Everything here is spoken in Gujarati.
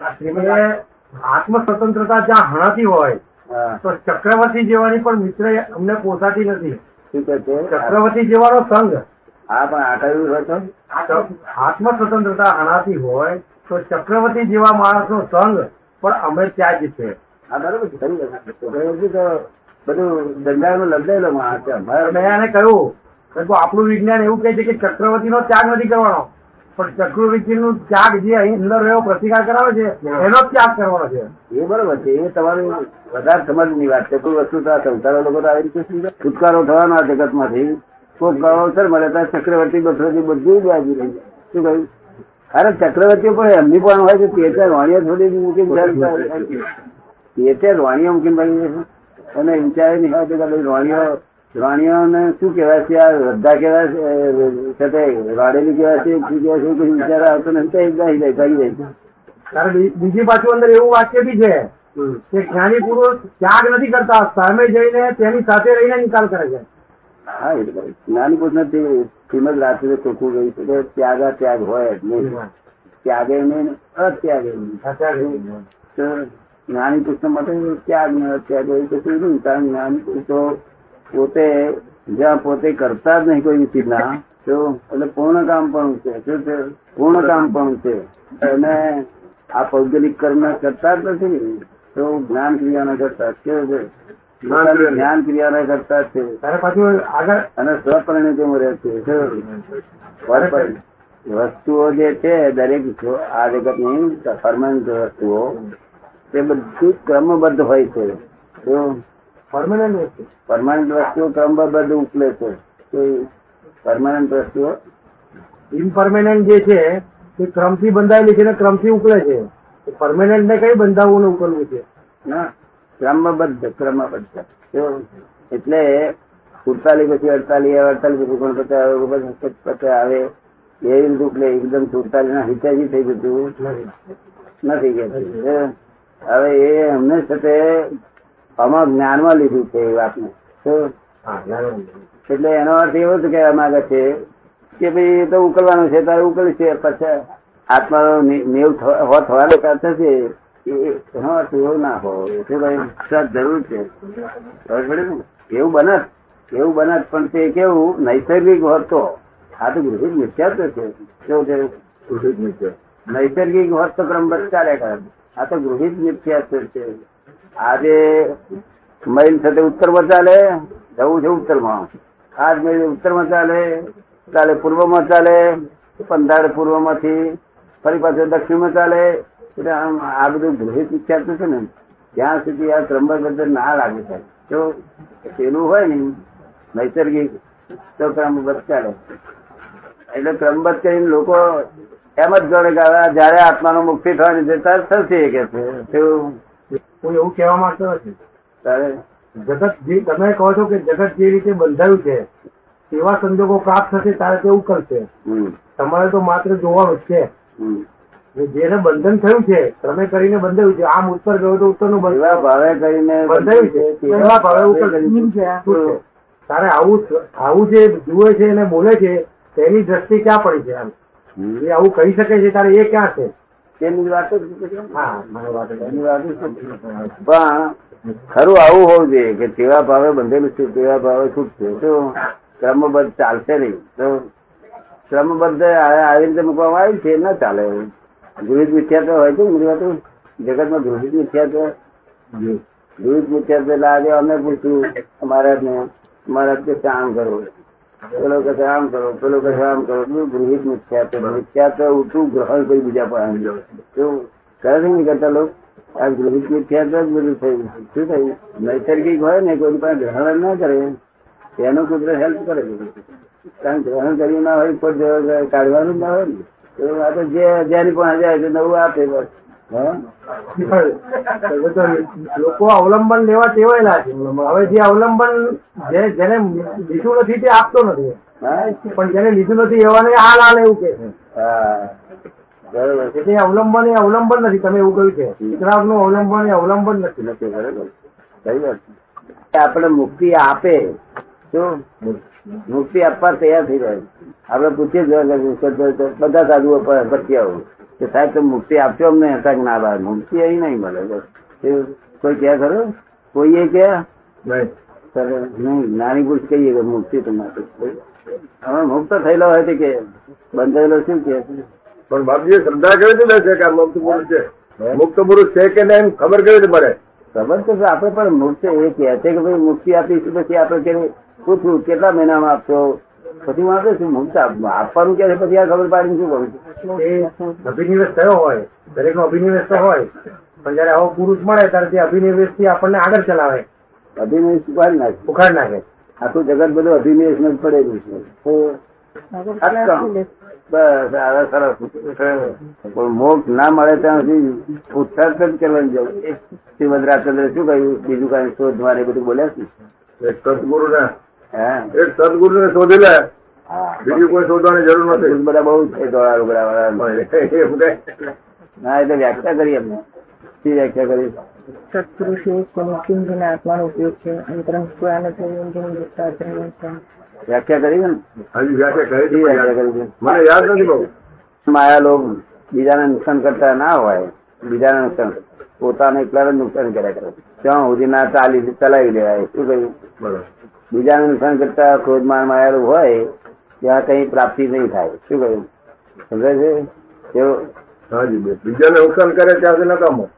આત્મ સ્વતંત્રતા જ્યાં હણાતી હોય તો ચક્રવર્તી જેવાની પણ મિત્ર અમને પોસાતી નથી. ચક્રવર્તી જેવાનો સંઘ. હા પણ આ કયું હોય તો? આત્મ સ્વતંત્રતા હણાતી હોય તો ચક્રવર્તી જેવા માણસનો સંઘ પણ અમે ત્યાં જ છે. હા બરોબર. ચક્રવર્તી બધું ધંધામાં લબડેલો માણસ છે મેં એને કહ્યું આપણું વિજ્ઞાન એવું કહે છે કે ચક્રવર્તીનો ત્યાગ નથી કરવાનો. પણ ચક્રવર્તીનું ત્યાગ જે અહીં અંદર એવો પ્રતિકાર કરાવે છે એનો જ ત્યાગ કરવાનો છે. એ બરોબર છે એ તમારી વધારે સમજની વાત છે. કોઈ વસ્તુ સંસારો લોકો તો આવી રીતે છુટકારો થવાનો આ જગતમાંથી. કોક અવસર મળે ત્યાં ચક્રવર્તી બસરતી બધું બાજુ રહી જાય. શું કહ્યું? અરે ચક્રવર્તી પણ એમની પણ હોય છે તે ત્યાં વાણીઓ થોડી મૂકીને તે ત્યાં વાણીઓ મૂકીને ભાઈ અને વિચારે નહીં હોય તો કે વાણીઓને શું કહેવાય છે? આ શ્રદ્ધા કહેવાય છે વાડેલી કહેવાય છે શું કહેવાય છે કોઈ વિચાર આવતો નથી ભાગી જાય ભાગી જાય. કારણ બીજી પાછું અંદર એવું વાક્ય બી છે કે જ્ઞાની પુરુષ ત્યાગ નથી કરતા સામે જઈને તેની સાથે રહીને નિકાલ કરે છે. હા એ જ્ઞાની પુરુષ નથી શ્રીમદ રાત્રે ચોખ્ખું ગયું છે ત્યાગા ત્યાગ હોય જ નહીં. ત્યાગે નહીં અત્યાગે નહીં. જ્ઞાની પુરુષ માટે ત્યાગ ને અત્યાગ એવું કશું નહીં કારણ જ્ઞાની પુરુષો પોતે જ્યાં પોતે કરતા જ નહીં કોઈ ચીજના તો એટલે પૂર્ણ કામ પણ છે. શું છે? પૂર્ણ કામ પણ છે. અને આ પૌદ્ગલિક કર્મ કરતા જ નથી. તો જ્ઞાન ક્રિયાના કરતા કેવું છે? જ્ઞાન ક્રિયા. કરતા છે. અને સ્વપરિણિતમાં રહે છે. વસ્તુઓ જે છે દરેક આ આ જગતની પરમાનન્ટ વસ્તુઓ તે બધું ક્રમબદ્ધ હોય છે. પરમાનન્ટ વસ્તુ. પરમાનન્ટ વસ્તુઓ ક્રમબદ્ધ ઉકલે છે. કોઈ પરમાનન્ટ વસ્તુઓ ઇમ્પરમેનન્ટ જે છે તે ક્રમથી બંધાયેલી છે ને ક્રમથી ઉકળે છે. પરમેનન્ટ ને કઈ બંધાવવું ને ઉકળવું છે? ના ક્રમબદ્ધ ક્રમબદ્ધ? એટલે સુડતાલીસ પછી અડતાલીસ અડતાલીસ પછી ઓગણપચાસ ઓગણપચાસ પચાસ આવે. એવી રીતે ઉકલે એકદમ સુડતાલીસ ના હિતાજી થઈ જતું. નથી. કે. હવે એ અમને સાથે આમાં જ્ઞાનમાં લીધું છે એ વાતને? એટલે એનો અર્થ એવો જ કહેવા માંગે છે કે ભાઈ એ તો ઉકલવાનું છે તારે ઉકલી છે પછી આત્મા નેવ હોત હો થવાનો કાર છે. એ- એનો અર્થ એવો ના હોય. એટલે ભાઈ જરૂર છે? એવું બનત એવું બનત પણ તે કેવું નૈસર્ગિક હોત તો આ તો ગૃહિત મિથ્યા છે. કેવું છે? નૈસર્ગિક હોત તો ક્રમબદ્ધ ચાલ્યા કરે. આ તો ગૃહિત મિથ્યા છે. આજે મૈલ સાથે ઉત્તરમાં ચાલે, જવું છે ઉત્તરમાં. આજ મૈલ ઉત્તરમાં ચાલે કાલે પૂર્વમાં ચાલે પંદર પૂર્વમાંથી ફરી પાછું દક્ષિણમાં ચાલે. એટલે આમ આ બધું ગૃહિત વિખ્યાત છે ને. જ્યાં સુધી આ ક્રમબદ્ધ ના લાગે છે. તો પેલું હોય ને, નૈસર્ગિક, તો ક્રમબદ્ધ ચાલે. એટલે ક્રમબદ્ધ કરીને લોકો એમ જ ગણે કે જયારે આત્માનો મુક્તિ થવાની છે, ત્યારે થશે કે છે. કોઈ એવું કહેવા માંગતો નથી. જગત જે તમે કહો છો કે જગત જે રીતે બંધાયું છે તેવા સંજોગો પ્રાપ્ત થશે ત્યારે તેવું કરશે તમારે તો માત્ર જોવાનું છે. જેને બંધન થયું છે તમે કરીને બંધાયું છે આમ ઉત્તર ગયો તો ઉત્તરનું એવા ભાવે કરીને બંધાયું છે તેવા ભાવે તારે આવું આવું જે જુએ છે અને બોલે છે તેની દ્રષ્ટિ ક્યાં પડી છે આમ એ આવું કહી શકે છે તારે એ ક્યાં છે? તેની વાત હા મારી વાત એની વાત જ છે. પણ ખરું આવું હોવું જોઈએ કે તેવા ભાવે બંધેલું છે તેવા ભાવે છૂટશે. તો ક્રમબદ્ધ ચાલશે નહીં. તો ક્રમબદ્ધ આવી રીતે મૂકવામાં આવ્યું છે ના ચાલે. એવું ગૃહિત મિથ્યાત્વ હોય છે ને બધી જગતમાં ગૃહિત મિથ્યાત્વ? ગૃહિત મિથ્યાત્વ એટલે આજે અમે પૂછ્યું અમારા અમારા કે કામ કરો પેલો કહે આમ કરો, પેલો કહે આમ કરો. બધું ગૃહિત મિથ્યાત્વ મિથ્યાત્વ ઉઠું ગ્રહણ કરી બીજા પાસે એવું કરે છે ને કરતા લોકો? આ ગૃહિત મિથ્યાત્વ જ બધું થયું શું થયું? નૈસર્ગિક હોય ને, કોઈ પાસે ગ્રહણ ના કરે. એનો કુદરત હેલ્પ કરે. કારણ ગ્રહણ કર્યું ના હોય, કોઈ કાઢવાનું ના હોય ને. તો આ તો જે જેની પણ છે, નવું આપે બસ. તો લોકો અવલંબન લેવા ટેવાયેલા છે. હવે જે અવલંબન જે જેને લીધું નથી તે આપતો નથી. પણ જેને લીધું નથી એવાને આ લાલ એવું કે છે. અવલંબન એ અવલંબન નથી. તમે એવું કહ્યું છે. વિતરાગનું અવલંબન એ અવલંબન નથી. નથી બરોબર. આપણે મુક્તિ આપે શું? મુક્તિ આપવા તૈયાર થઈ જાય. આપણે પૂછીએ બધા સાધુઓ પર ભટક્યા કે સાહેબ તમે મુક્તિ આપશો અમને? કાંઈક ના બહાર મુક્તિ અહીં નહીં મળે. કોઈ કહે ખરો? કોઈએ કે નહીં. નાની પુરુષ કહીએ કે મુક્તિ તમારે હવે મુક્ત થયેલો હોય તો કે બંધાયેલો શું કે? પણ બાપજીએ શ્રદ્ધા કેવી રીતે છે કે મુક્ત પુરુષ છે? મુક્ત પુરુષ છે કે નહીં એમ ખબર કેવી રીતે પડે? ખબર તો આપણે પણ મૂર્તિ એ કહે છે કે ભાઈ મુક્તિ આપીશું પછી આપણે કે પૂછવું કેટલા મહિનામાં આપશો? પછી હું આપે શું મુક્ત આપવાનું કે પછી આ ખબર પાડીને શું કરું છું? અભિનિવેશ થયો હોય દરેક નો અભિનિવેશ તો હોય પણ જયારે આવો પુરુષ મળે ત્યારે તે અભિનિવેશથી આપણને આગળ ચલાવે. અભિનય ઉખાડી નાખે. ઉખાડી નાખે. આખું જગત બધું અભિનિવેશ જ પડેલું છે. બસ હવે સરસ. પણ મોક્ષ ના મળે ત્યાં સુધી ઉત્સાહ જ કરવાની જવું શ્રીમદ રાજચંદ્ર શું કહ્યું? બીજું કઈ શોધ મારે બધું બોલ્યા છે? સદગુરુ ને હા. એક સદગુરુ ને શોધી લે બીજું કોઈ શોધવાની જરૂર નથી. બધા બહુ છે ધોળા લુગડા વાળા ના હા એટલે વ્યાખ્યા કરી એમને. શી વ્યાખ્યા કરી? સત્પુરુષ કોની આત્માનો ઉપયોગ છે? અંતરંગ પુરાણ જેની વિસ્તાર છે. વ્યાખ્યા કરી છે ને? વ્યાખ્યા કરી મને યાદ નથી બહુ. માયા લોક બીજાને નુકસાન કરતા ના હોય બીજાને નુકસાન. પોતાને એકલા નુકસાન કર્યા કરે. ત્યાં સુધી ના ચાલી ચલાવી દેવાય શું કહ્યું? બરોબર. બીજાને નુકસાન કરતા ક્રોધમાન માયાલું હોય ત્યાં કઈ પ્રાપ્તિ નહીં થાય. શું કહ્યું? સમજાય છે? બીજાને નુકસાન કરે ત્યાંથી નકામો.